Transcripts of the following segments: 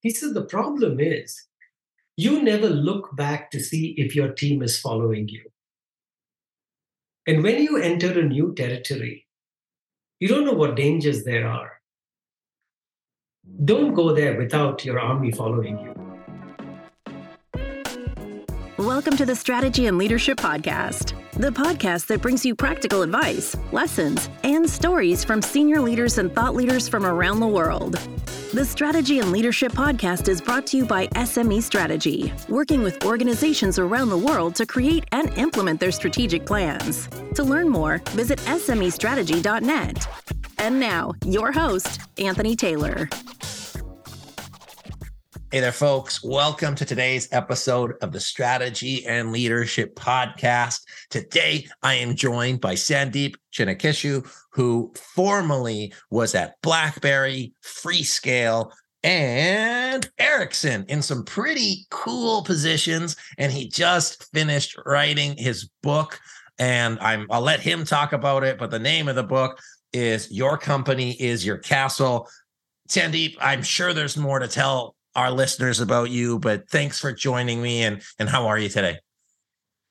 He says, the problem is you never look back to see if your team is following you. And when you enter a new territory, you don't know what dangers there are. Don't go there without your army following you. Welcome to the Strategy and Leadership Podcast, the podcast that brings you practical advice, lessons, and stories from senior leaders and thought leaders from around the world. The Strategy and Leadership Podcast is brought to you by SME Strategy, working with organizations around the world to create and implement their strategic plans. To learn more, visit SMEstrategy.net. And now, your host, Anthony Taylor. Hey there, folks. Welcome to today's episode of the Strategy and Leadership Podcast. Today, I am joined by Sandeep Chennakeshu, who formerly was at BlackBerry, Freescale, and Ericsson in some pretty cool positions. And he just finished writing his book. And I'm I'll let him talk about it. But the name of the book is Your Company is Your Castle. Sandeep, I'm sure there's more to tell our listeners about you, but thanks for joining me and and how are you today?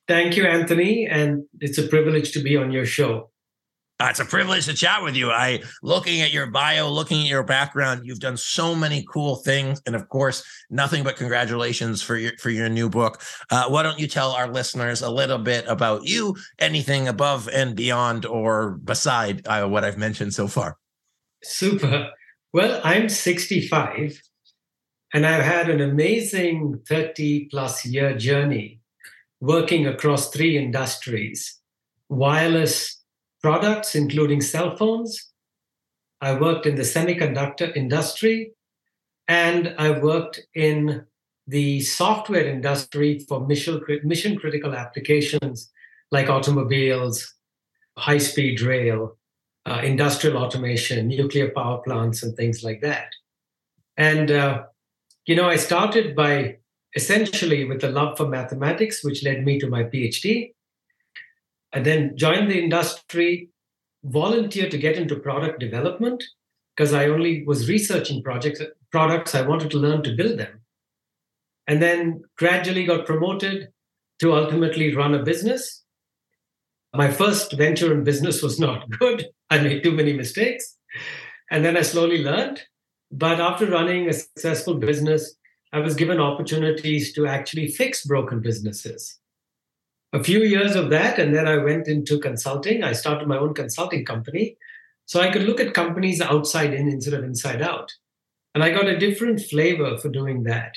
Thank you, Anthony, and it's a privilege to be on your show. Uh, it's a privilege to chat with you. I looking at your bio, looking at your background, you've done so many cool things, and of course, nothing but congratulations for your for your new book. Uh, why don't you tell our listeners a little bit about you, anything above and beyond or beside uh, what I've mentioned so far? Super. Well, I'm 65, and I've had an amazing 30 plus year journey working across three industries wireless products, including cell phones. I worked in the semiconductor industry, and I worked in the software industry for mission, mission critical applications like automobiles, high speed rail, uh, industrial automation, nuclear power plants, and things like that. And uh, you know, I started by essentially with a love for mathematics, which led me to my PhD. I then joined the industry, volunteered to get into product development because I only was researching projects, products. I wanted to learn to build them. And then gradually got promoted to ultimately run a business. My first venture in business was not good. I made too many mistakes. And then I slowly learned but after running a successful business, I was given opportunities to actually fix broken businesses. A few years of that, and then I went into consulting. I started my own consulting company. So I could look at companies outside in instead of inside out. And I got a different flavor for doing that.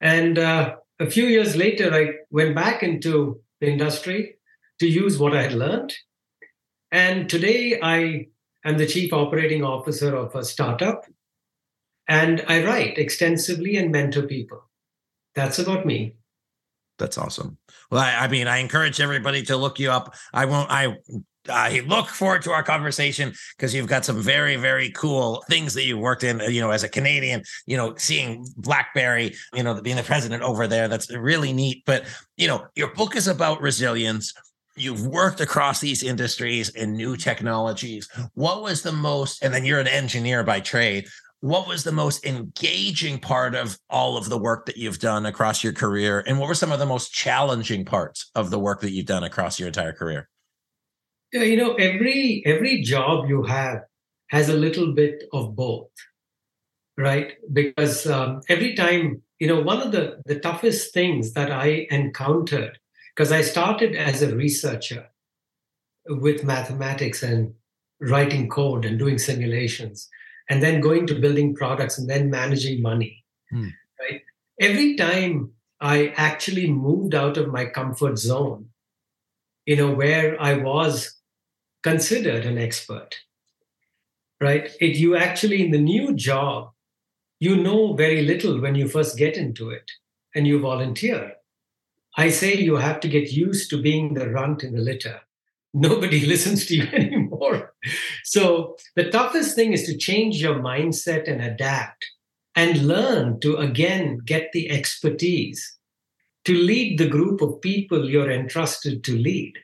And uh, a few years later, I went back into the industry to use what I had learned. And today I I'm the chief operating officer of a startup, and I write extensively and mentor people. That's about me. That's awesome. Well, I, I mean, I encourage everybody to look you up. I won't. I I look forward to our conversation because you've got some very, very cool things that you've worked in, you know, as a Canadian, you know, seeing BlackBerry, you know, being the president over there. That's really neat. But, you know, your book is about resilience you've worked across these industries and new technologies. What was the most, and then you're an engineer by trade. What was the most engaging part of all of the work that you've done across your career? And what were some of the most challenging parts of the work that you've done across your entire career? You know, every every job you have has a little bit of both, right? Because um, every time, you know, one of the the toughest things that I encountered because I started as a researcher with mathematics and writing code and doing simulations, and then going to building products and then managing money. Hmm. Right. Every time I actually moved out of my comfort zone, you know, where I was considered an expert, right? It, you actually, in the new job, you know very little when you first get into it and you volunteer. I say you have to get used to being the runt in the litter. Nobody listens to you anymore. So, the toughest thing is to change your mindset and adapt and learn to again get the expertise to lead the group of people you're entrusted to lead.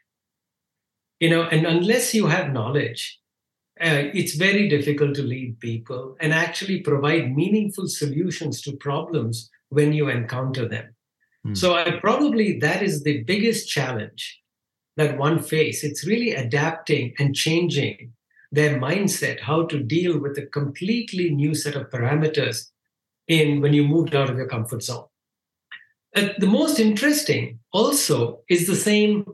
You know, and unless you have knowledge uh, it's very difficult to lead people and actually provide meaningful solutions to problems when you encounter them. Mm. So, I probably that is the biggest challenge that one face. It's really adapting and changing their mindset, how to deal with a completely new set of parameters in when you moved out of your comfort zone. Uh, the most interesting also is the same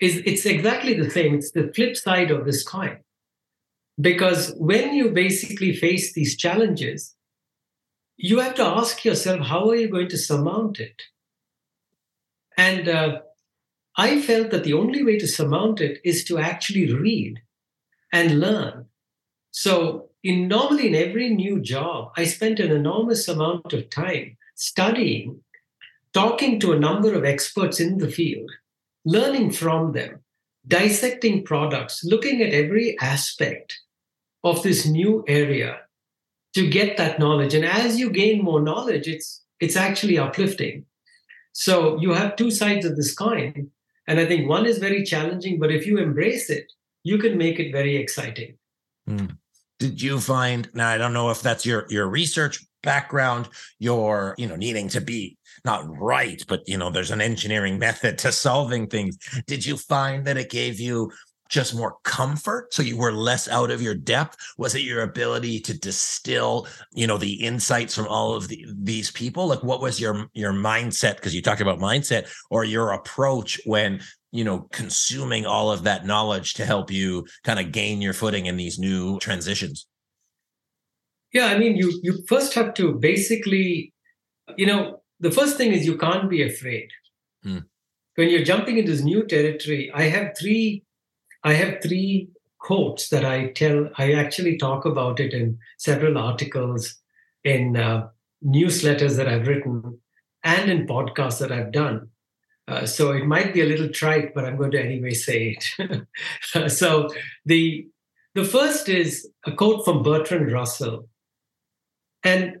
is it's exactly the same it's the flip side of this coin because when you basically face these challenges you have to ask yourself how are you going to surmount it and uh, i felt that the only way to surmount it is to actually read and learn so in normally in every new job i spent an enormous amount of time studying talking to a number of experts in the field learning from them, dissecting products, looking at every aspect of this new area to get that knowledge. And as you gain more knowledge, it's it's actually uplifting. So you have two sides of this coin. And I think one is very challenging, but if you embrace it, you can make it very exciting. Mm. Did you find now I don't know if that's your your research background, your you know needing to be not right, but you know, there's an engineering method to solving things. Did you find that it gave you just more comfort so you were less out of your depth was it your ability to distill you know the insights from all of the, these people like what was your your mindset because you talked about mindset or your approach when you know consuming all of that knowledge to help you kind of gain your footing in these new transitions yeah i mean you you first have to basically you know the first thing is you can't be afraid. Hmm. When you're jumping into this new territory, I have three, I have three quotes that I tell. I actually talk about it in several articles, in uh, newsletters that I've written, and in podcasts that I've done. Uh, so it might be a little trite, but I'm going to anyway say it. so the the first is a quote from Bertrand Russell, and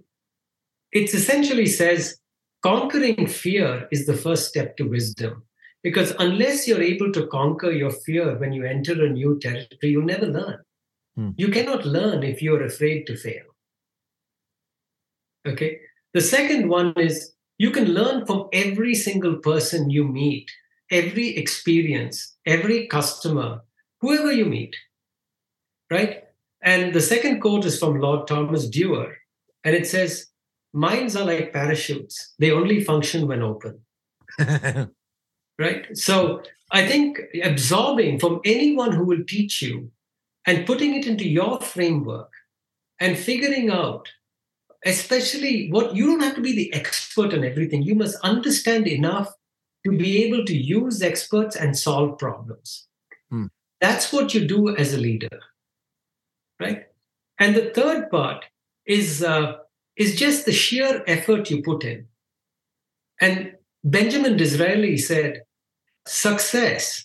it essentially says conquering fear is the first step to wisdom. Because unless you're able to conquer your fear when you enter a new territory, you'll never learn. Hmm. You cannot learn if you're afraid to fail. Okay. The second one is you can learn from every single person you meet, every experience, every customer, whoever you meet. Right. And the second quote is from Lord Thomas Dewar. And it says, minds are like parachutes they only function when open right so i think absorbing from anyone who will teach you and putting it into your framework and figuring out especially what you don't have to be the expert in everything you must understand enough to be able to use experts and solve problems hmm. that's what you do as a leader right and the third part is uh, is just the sheer effort you put in. And Benjamin Disraeli said, success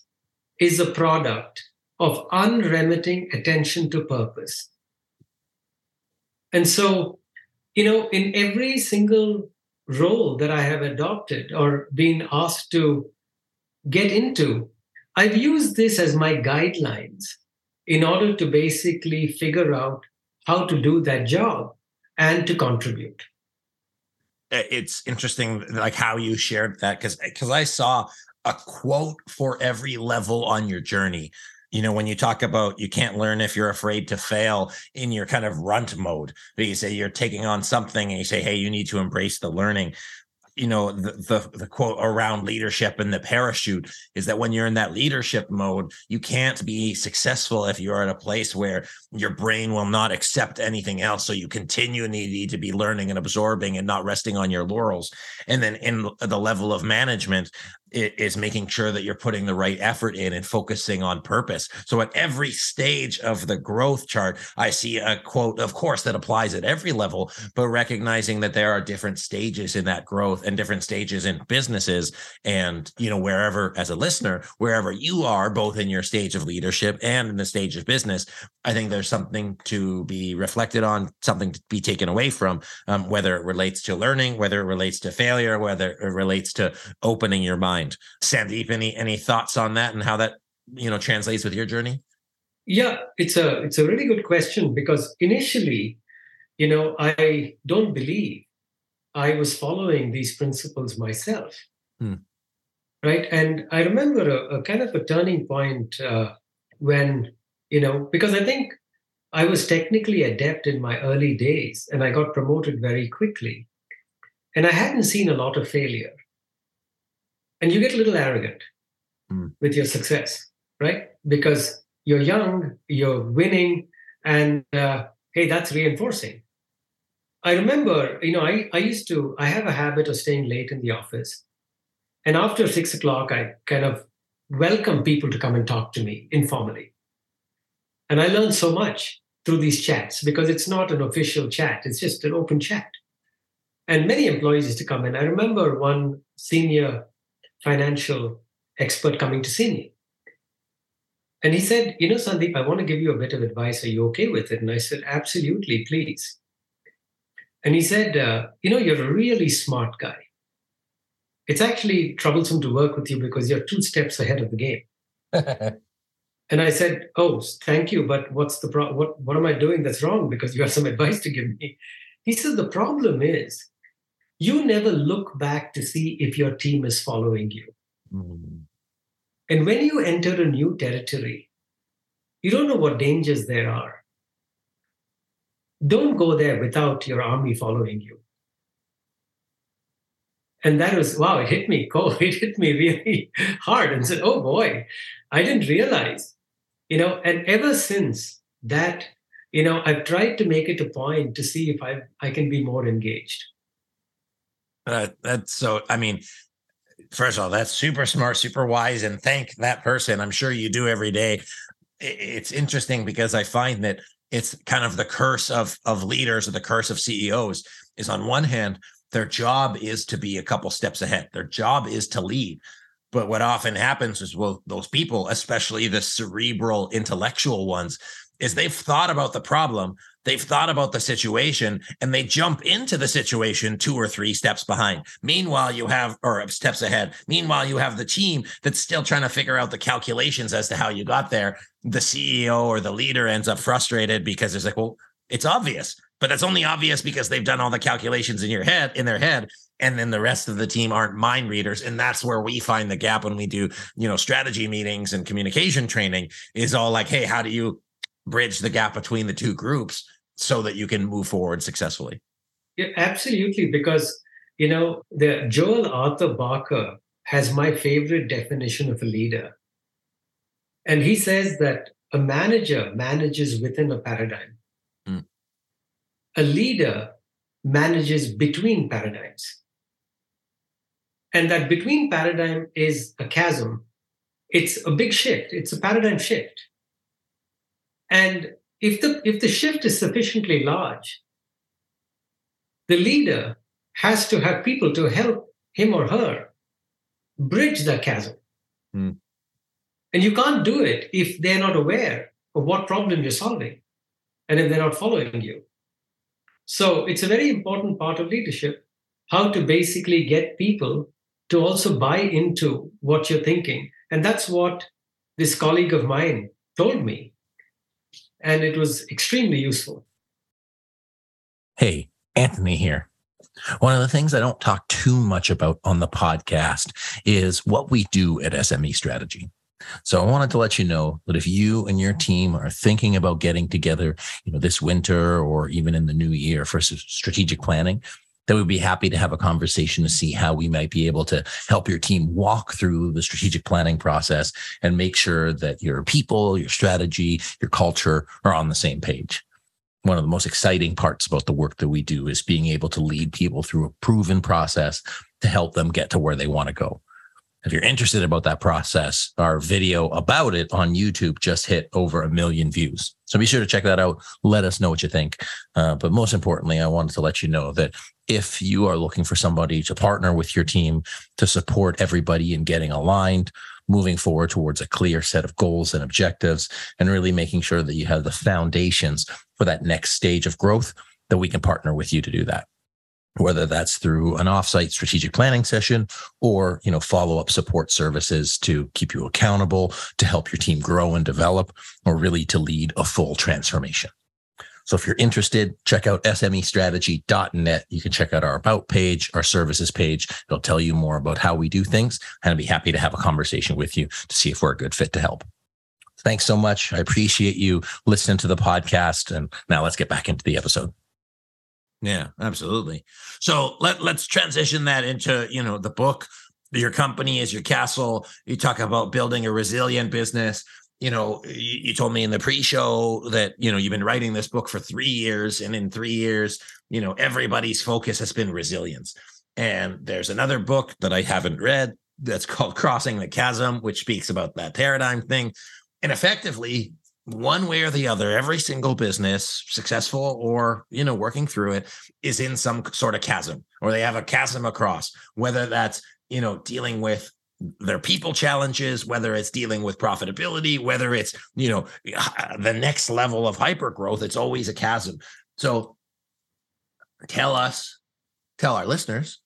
is a product of unremitting attention to purpose. And so, you know, in every single role that I have adopted or been asked to get into, I've used this as my guidelines in order to basically figure out how to do that job and to contribute it's interesting like how you shared that because because i saw a quote for every level on your journey. You know when you talk about you can't learn if you're afraid to fail in your kind of runt mode but you say you're taking on something and you say hey you need to embrace the learning. You know the, the, the quote around leadership and the parachute is that when you're in that leadership mode you can't be successful if you're at a place where your brain will not accept anything else. So you continue need to be learning and absorbing and not resting on your laurels. And then in the level of management is making sure that you're putting the right effort in and focusing on purpose. So at every stage of the growth chart, I see a quote, of course, that applies at every level, but recognizing that there are different stages in that growth and different stages in businesses. And, you know, wherever, as a listener, wherever you are, both in your stage of leadership and in the stage of business, I think there's something to be reflected on, something to be taken away from, um, whether it relates to learning, whether it relates to failure, whether it relates to opening your mind mind. Sandeep, any any thoughts on that and how that you know translates with your journey? Yeah, it's a it's a really good question because initially, you know, I don't believe I was following these principles myself. Hmm. Right. And I remember a, a, kind of a turning point uh, when, you know, because I think I was technically adept in my early days and I got promoted very quickly. And I hadn't seen a lot of failure. And you get a little arrogant hmm. with your success, right? Because you're young, you're winning, and uh, hey, that's reinforcing. I remember, you know, I, I used to, I have a habit of staying late in the office. And after six o'clock, I kind of welcome people to come and talk to me informally. And I learned so much through these chats because it's not an official chat, it's just an open chat. And many employees used to come in. I remember one senior financial expert coming to see me. And he said, You know, Sandeep, I want to give you a bit of advice. Are you okay with it? And I said, Absolutely, please. And he said, uh, You know, you're a really smart guy. It's actually troublesome to work with you because you're two steps ahead of the game. and I said, Oh, thank you. But what's the pro- what, what am I doing that's wrong? Because you have some advice to give me. He said, The problem is you never look back to see if your team is following you. Mm-hmm. And when you enter a new territory, you don't know what dangers there are. Don't go there without your army following you. And that was, wow, it hit me cold. It hit me really hard and said, oh boy, I didn't realize. You know, and ever since that, you know, I've tried to make it a point to see if I, I can be more engaged. Uh, that's so, I mean, first of all, that's super smart, super wise, and thank that person. I'm sure you do every day. It's interesting because I find that it's kind of the curse of of leaders or the curse of CEOs is on one hand their job is to be a couple steps ahead. Their job is to lead. But what often happens is well those people, especially the cerebral intellectual ones, is they've thought about the problem, they've thought about the situation, and they jump into the situation two or three steps behind. Meanwhile, you have, or steps ahead. Meanwhile, you have the team that's still trying to figure out the calculations as to how you got there. The CEO or the leader ends up frustrated because it's like, well, it's obvious, but that's only obvious because they've done all the calculations in your head, in their head and then the rest of the team aren't mind readers and that's where we find the gap when we do you know strategy meetings and communication training is all like hey how do you bridge the gap between the two groups so that you can move forward successfully. Yeah, absolutely. Because, you know, the Joel Arthur Barker has my favorite definition of a leader. And he says that a manager manages within a paradigm. Mm. A leader manages between paradigms. And that between paradigm is a chasm. It's a big shift. It's a paradigm shift. And if the if the shift is sufficiently large, the leader has to have people to help him or her bridge the chasm. Mm. And you can't do it if they're not aware of what problem you're solving and if they're not following you. So it's a very important part of leadership how to basically get people to also buy into what you're thinking. And that's what this colleague of mine told me and it was extremely useful. Hey, Anthony here. One of the things I don't talk too much about on the podcast is what we do at SME Strategy. So I wanted to let you know that if you and your team are thinking about getting together, you know, this winter or even in the new year for strategic planning, that we'd be happy to have a conversation to see how we might be able to help your team walk through the strategic planning process and make sure that your people, your strategy, your culture are on the same page. One of the most exciting parts about the work that we do is being able to lead people through a proven process to help them get to where they want to go. If you're interested about that process, our video about it on YouTube just hit over a million views. So be sure to check that out. Let us know what you think. Uh, but most importantly, I wanted to let you know that if you are looking for somebody to partner with your team to support everybody in getting aligned, moving forward towards a clear set of goals and objectives, and really making sure that you have the foundations for that next stage of growth, that we can partner with you to do that. Whether that's through an offsite strategic planning session or you know follow-up support services to keep you accountable to help your team grow and develop or really to lead a full transformation. So if you're interested check out smestrategy.net you can check out our about page our services page. It'll tell you more about how we do things and i'd be happy to have a conversation with you to see if we're a good fit to help. Thanks so much. I appreciate you listening to the podcast and now let's get back into the episode yeah, absolutely. So let let's transition that into you know the book. Your company is your castle. You talk about building a resilient business. You know, you, you told me in the pre-show that you know you've been writing this book for three years, and in three years, you know, everybody's focus has been resilience. And there's another book that I haven't read that's called Crossing the Chasm, which speaks about that paradigm thing. And effectively, one way or the other every single business successful or you know working through it is in some sort of chasm or they have a chasm across whether that's you know dealing with their people challenges whether it's dealing with profitability whether it's you know the next level of hyper growth it's always a chasm. So tell us tell our listeners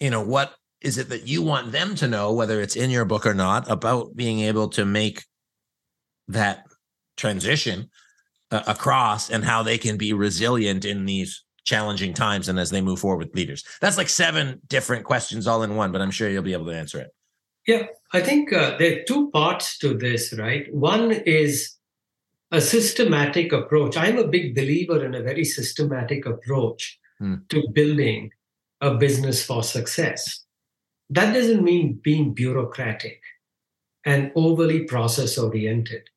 you know what is it that you want them to know whether it's in your book or not about being able to make that transition uh, across and how they can be resilient in these challenging times and as they move forward with leaders. That's like seven different questions all in one, but I'm sure you'll be able to answer it. Yeah, I think uh, there are two parts to this, right? One is a systematic approach. I'm a big believer in a very systematic approach hmm. to building a business for success. That doesn't mean being bureaucratic and overly process oriented.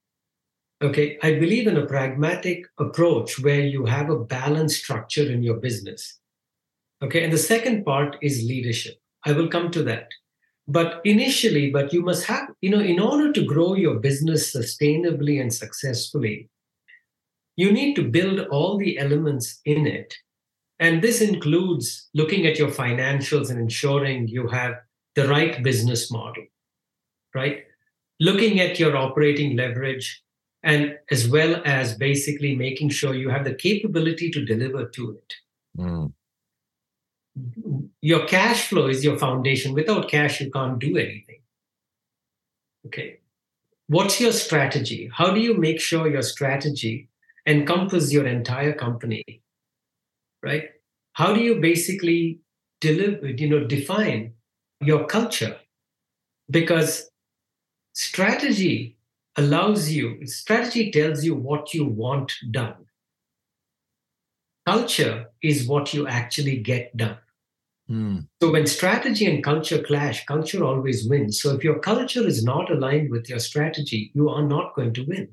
Okay, I believe in a pragmatic approach where you have a balanced structure in your business. Okay, and the second part is leadership. I will come to that. But initially, but you must have, you know, in order to grow your business sustainably and successfully, you need to build all the elements in it. And this includes looking at your financials and ensuring you have the right business model, right? Looking at your operating leverage, and as well as basically making sure you have the capability to deliver to it. Mm. Your cash flow is your foundation. Without cash, you can't do anything. Okay. What's your strategy? How do you make sure your strategy encompasses your entire company? Right? How do you basically deliver, you know, define your culture? Because strategy allows you, strategy tells you what you want done. Culture is what you actually get done. Mm. So when strategy and culture clash, culture always wins. So if your culture is not aligned with your strategy, you are not going to win.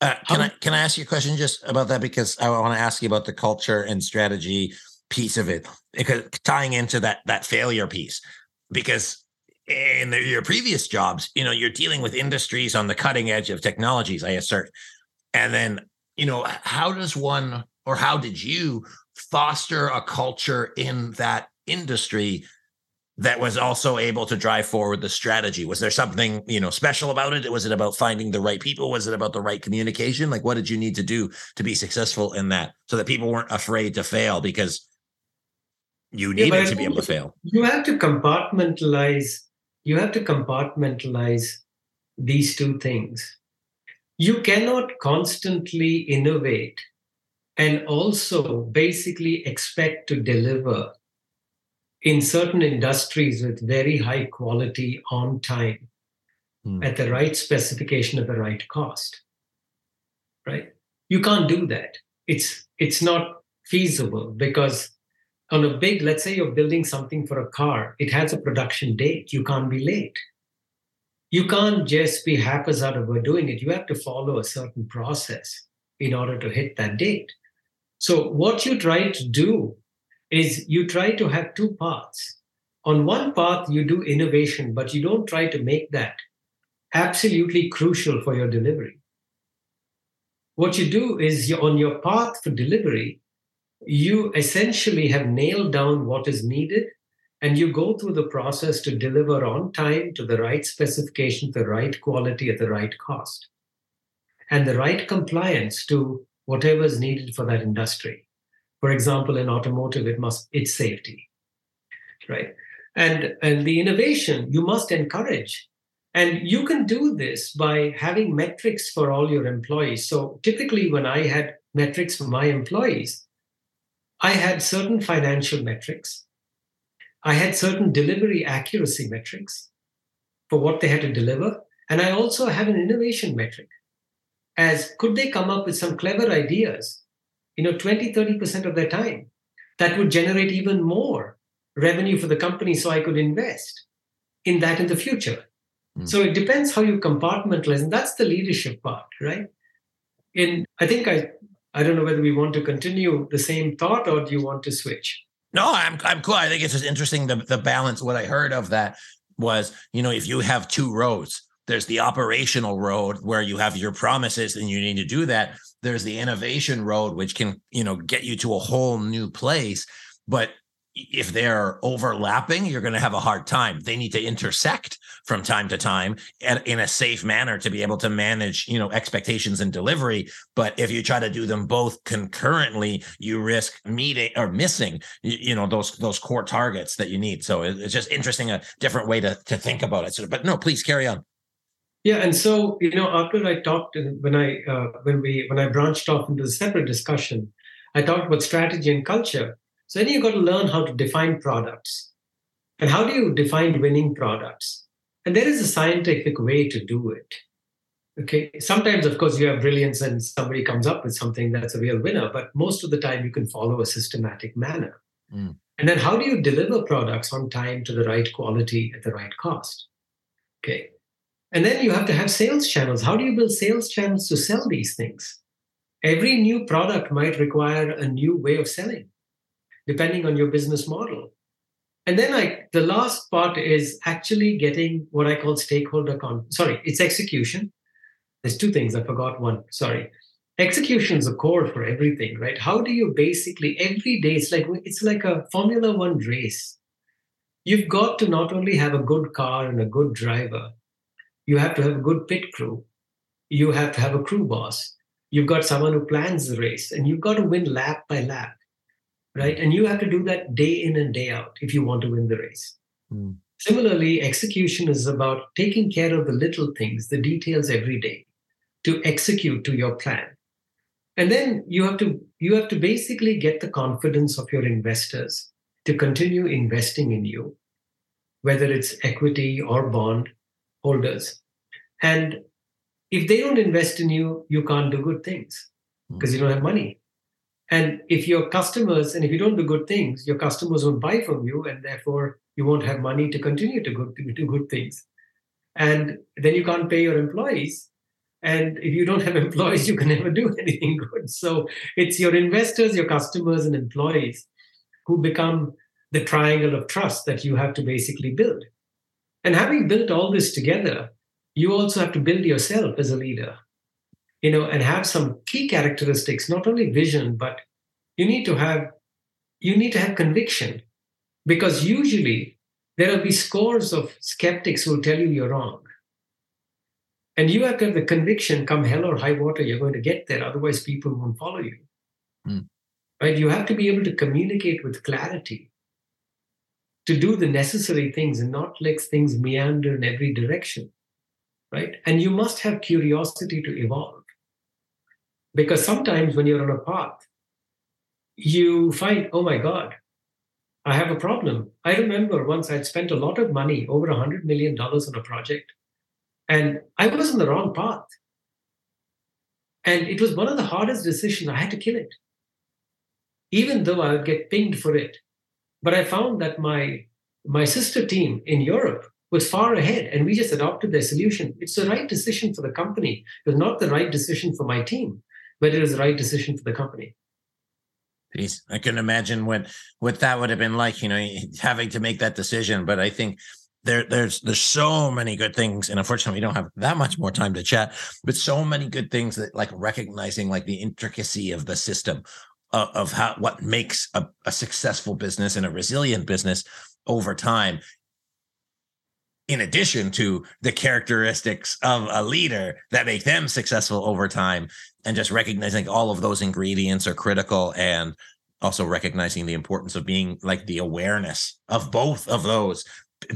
Uh, can I can I ask you a question just about that because I want to ask you about the culture and strategy piece of it because tying into that that failure piece because in the, your previous jobs, you know, you're dealing with industries on the cutting edge of technologies, I assert. And then, you know, how does one or how did you foster a culture in that industry that was also able to drive forward the strategy? Was there something, you know, special about it? Was it about finding the right people? Was it about the right communication? Like what did you need to do to be successful in that so that people weren't afraid to fail because you needed yeah, to be able to fail? You have to compartmentalize you have to compartmentalize these two things. You cannot constantly innovate and also basically expect to deliver in certain industries with very high quality on time mm. at the right specification at the right cost right you can't do that it's it's not feasible because on a big, let's say you're building something for a car, it has a production date. You can't be late. You can't just be haphazard about doing it. You have to follow a certain process in order to hit that date. So, what you try to do is you try to have two paths. On one path, you do innovation, but you don't try to make that absolutely crucial for your delivery. What you do is you're on your path for delivery, you essentially have nailed down what is needed and you go through the process to deliver on time to the right specification, the right quality at the right cost, and the right compliance to whatever is needed for that industry. For example, in automotive, it must it's safety, right? And and the innovation you must encourage. And you can do this by having metrics for all your employees. So typically, when I had metrics for my employees, I had certain financial metrics. I had certain delivery accuracy metrics for what they had to deliver. And I also have an innovation metric as could they come up with some clever ideas, you know, 20, 30% of their time that would generate even more revenue for the company so I could invest in that in the future. Mm. So it depends how you compartmentalize. And that's the leadership part, right? In I think I I don't know whether we want to continue the same thought or do you want to switch? No, I'm I'm cool. I think it's just interesting the the balance. What I heard of that was, you know, if you have two roads, there's the operational road where you have your promises and you need to do that. There's the innovation road, which can, you know, get you to a whole new place. But if they're overlapping, you're going to have a hard time. They need to intersect from time to time and in a safe manner to be able to manage, you know, expectations and delivery. But if you try to do them both concurrently, you risk meeting or missing, you know, those those core targets that you need. So it's just interesting, a different way to to think about it. So, but no, please carry on. Yeah, and so you know, after I talked, when I uh, when we when I branched off into a separate discussion, I talked about strategy and culture so then you've got to learn how to define products. And how do you define winning products? And there is a scientific way to do it. Okay. Sometimes, of course, you have brilliance and somebody comes up with something that's a real winner, but most of the time you can follow a systematic manner. Mm. And then how do you deliver products on time to the right quality at the right cost? Okay. And then you have to have sales channels. How do you build sales channels to sell these things? Every new product might require a new way of selling depending on your business model. And then like the last part is actually getting what I call stakeholder con sorry, it's execution. There's two things. I forgot one. Sorry. Execution is the core for everything, right? How do you basically every day it's like it's like a Formula One race. You've got to not only have a good car and a good driver, you have to have a good pit crew. You have to have a crew boss. You've got someone who plans the race, and you've got to win lap by lap right? And you have to do that day in and day out if you want to win the race. Mm. Similarly, execution is about taking care of the little things, the details every day to execute to your plan. And then you have to you have to basically get the confidence of your investors to continue investing in you, whether it's equity or bond holders. And if they don't invest in you, you can't do good things because hmm. you don't have money. And if your customers, and if you don't do good things, your customers won't buy from you, and therefore you won't have money to continue to do good things. And then you can't pay your employees. And if you don't have employees, you can never do anything good. So it's your investors, your customers, and employees who become the triangle of trust that you have to basically build. And having built all this together, you also have to build yourself as a leader you know, and have some key characteristics, not only vision, but you need to have you need to have conviction because usually there will be scores of skeptics who will tell you you're wrong. And you have to have the conviction, come hell or high water, you're going to get there. Otherwise, people won't follow you. Mm. Right? You have to be able to communicate with clarity to do the necessary things and not let things meander in every direction. Right? And you must have curiosity to evolve. Because sometimes when you're on a path, you find, oh my God, I have a problem. I remember once I'd spent a lot of money, over a $100 million on a project, and I was on the wrong path. And it was one of the hardest decisions. I had to kill it, even though I would get pinged for it. But I found that my my sister team in Europe was far ahead, and we just adopted their solution. It's the right decision for the company. It was not the right decision for my team but it was the right decision for the company. Jeez, I couldn't imagine what what that would have been like, you know, having to make that decision. But I think there there's there's so many good things, and unfortunately, we don't have that much more time to chat. But so many good things that like recognizing like the intricacy of the system of, of how what makes a, a successful business and a resilient business over time in addition to the characteristics of a leader that make them successful over time and just recognizing all of those ingredients are critical and also recognizing the importance of being like the awareness of both of those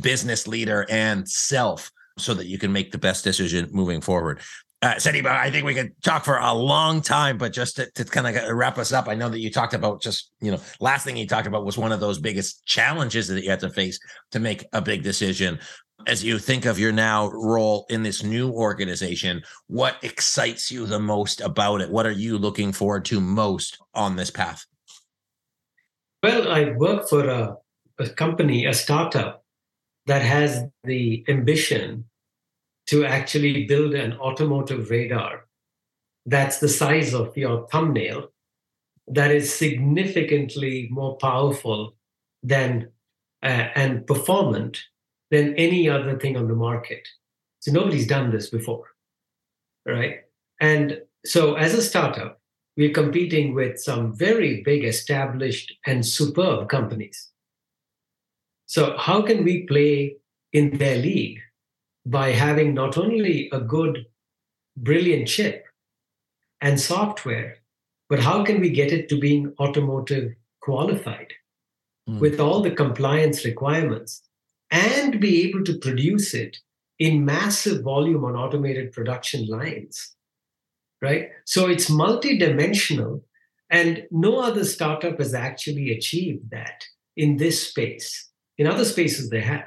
business leader and self so that you can make the best decision moving forward. Uh, Sandeep, I think we could talk for a long time, but just to, to kind of wrap us up, I know that you talked about just, you know, last thing you talked about was one of those biggest challenges that you had to face to make a big decision. As you think of your now role in this new organization, what excites you the most about it? What are you looking forward to most on this path? Well, I work for a, a company, a startup that has the ambition to actually build an automotive radar that's the size of your thumbnail that is significantly more powerful than uh, and performant than any other thing on the market. So nobody's done this before right? And so as a startup we're competing with some very big established and superb companies. So how can we play in their league by having not only a good, brilliant chip and software, but how can we get it to being automotive qualified mm. with all the compliance requirements and be able to produce it in massive volume on automated production lines? Right? So it's multidimensional, and no other startup has actually achieved that in this space. In other spaces, they have.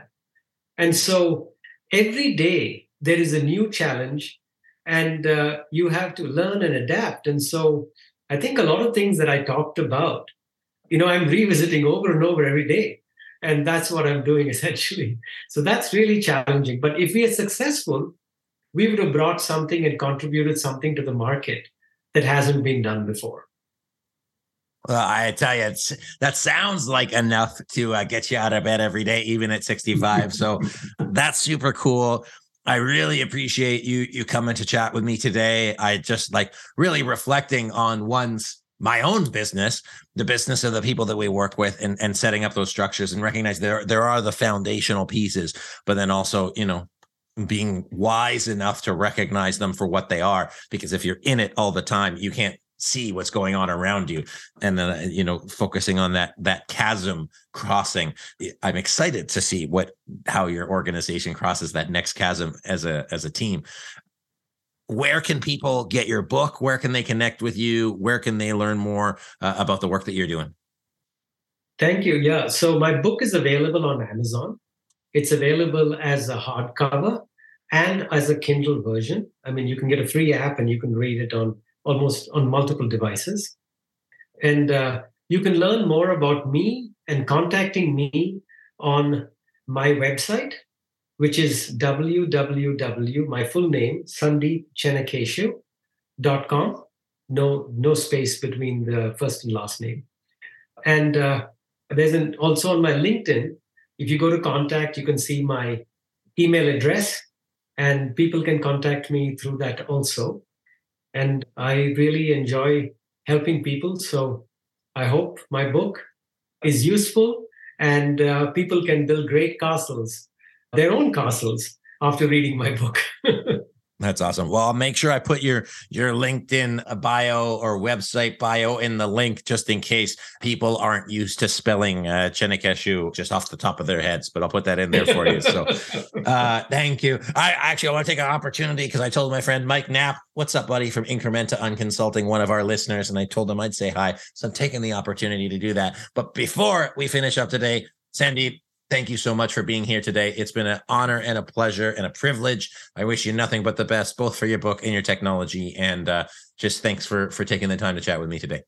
And so every day there is a new challenge and uh, you have to learn and adapt and so i think a lot of things that i talked about you know i'm revisiting over and over every day and that's what i'm doing essentially so that's really challenging but if we are successful we would have brought something and contributed something to the market that hasn't been done before well, I tell you, it's that sounds like enough to uh, get you out of bed every day, even at 65. so that's super cool. I really appreciate you you coming to chat with me today. I just like really reflecting on one's my own business, the business of the people that we work with, and and setting up those structures and recognize there there are the foundational pieces, but then also you know being wise enough to recognize them for what they are. Because if you're in it all the time, you can't see what's going on around you and then uh, you know focusing on that that chasm crossing i'm excited to see what how your organization crosses that next chasm as a as a team where can people get your book? Where can they connect with you? Where can they learn more uh, about the work that you're doing? Thank you. Yeah. So my book is available on amazon. It's available as a hardcover and as a kindle version. I mean you can get a free app and you can read it on almost on multiple devices. And uh, you can learn more about me and contacting me on my website, which is www, my full name, sandeepchennakeshu.com. No, no space between the first and last name. And uh, there's an also on my LinkedIn, if you go to contact, you can see my email address and people can contact me through that also. And I really enjoy helping people. So I hope my book is useful and uh, people can build great castles, their own castles, after reading my book. That's awesome. Well, I'll make sure I put your your LinkedIn bio or website bio in the link just in case people aren't used to spelling uh, Chennakeshu just off the top of their heads. But I'll put that in there for you. So, uh, thank you. I actually I want to take an opportunity because I told my friend Mike Knapp, "What's up, buddy?" from Incrementa Unconsulting, one of our listeners, and I told him I'd say hi. So I'm taking the opportunity to do that. But before we finish up today, Sandeep, Thank you so much for being here today. It's been an honor and a pleasure and a privilege. I wish you nothing but the best, both for your book and your technology. And uh, just thanks for for taking the time to chat with me today.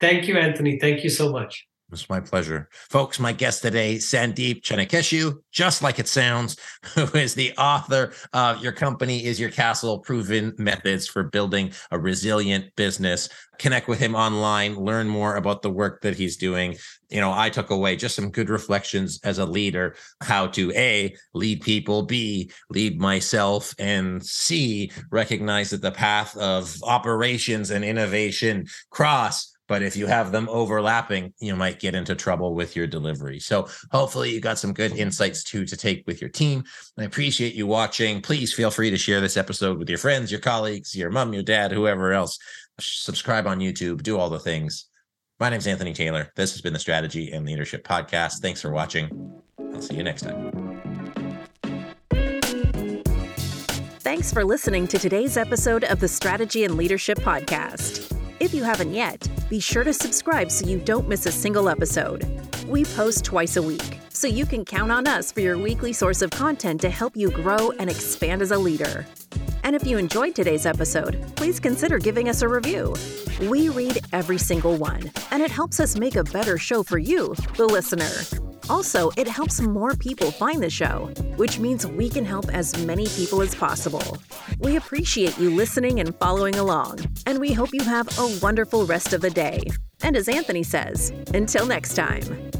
Thank you, Anthony. Thank you so much. It's my pleasure. Folks, my guest today, Sandeep Chennakeshu, just like it sounds, who is the author of Your Company is Your Castle Proven Methods for Building a Resilient Business. Connect with him online, learn more about the work that he's doing. You know, I took away just some good reflections as a leader how to A, lead people, B, lead myself, and C, recognize that the path of operations and innovation cross but if you have them overlapping you might get into trouble with your delivery so hopefully you got some good insights too to take with your team i appreciate you watching please feel free to share this episode with your friends your colleagues your mom your dad whoever else subscribe on youtube do all the things My name's Anthony Taylor. This has been the Strategy and Leadership Podcast. Thanks for watching. I'll see you next time. Thanks for listening to today's episode of the Strategy and Leadership Podcast. If you haven't yet, be sure to subscribe so you don't miss a single episode. We post twice a week, so you can count on us for your weekly source of content to help you grow and expand as a leader. And if you enjoyed today's episode, please consider giving us a review. We read every single one, and it helps us make a better show for you, the listener. Also, it helps more people find the show, which means we can help as many people as possible. We appreciate you listening and following along, and we hope you have a wonderful rest of the day. And as Anthony says, until next time.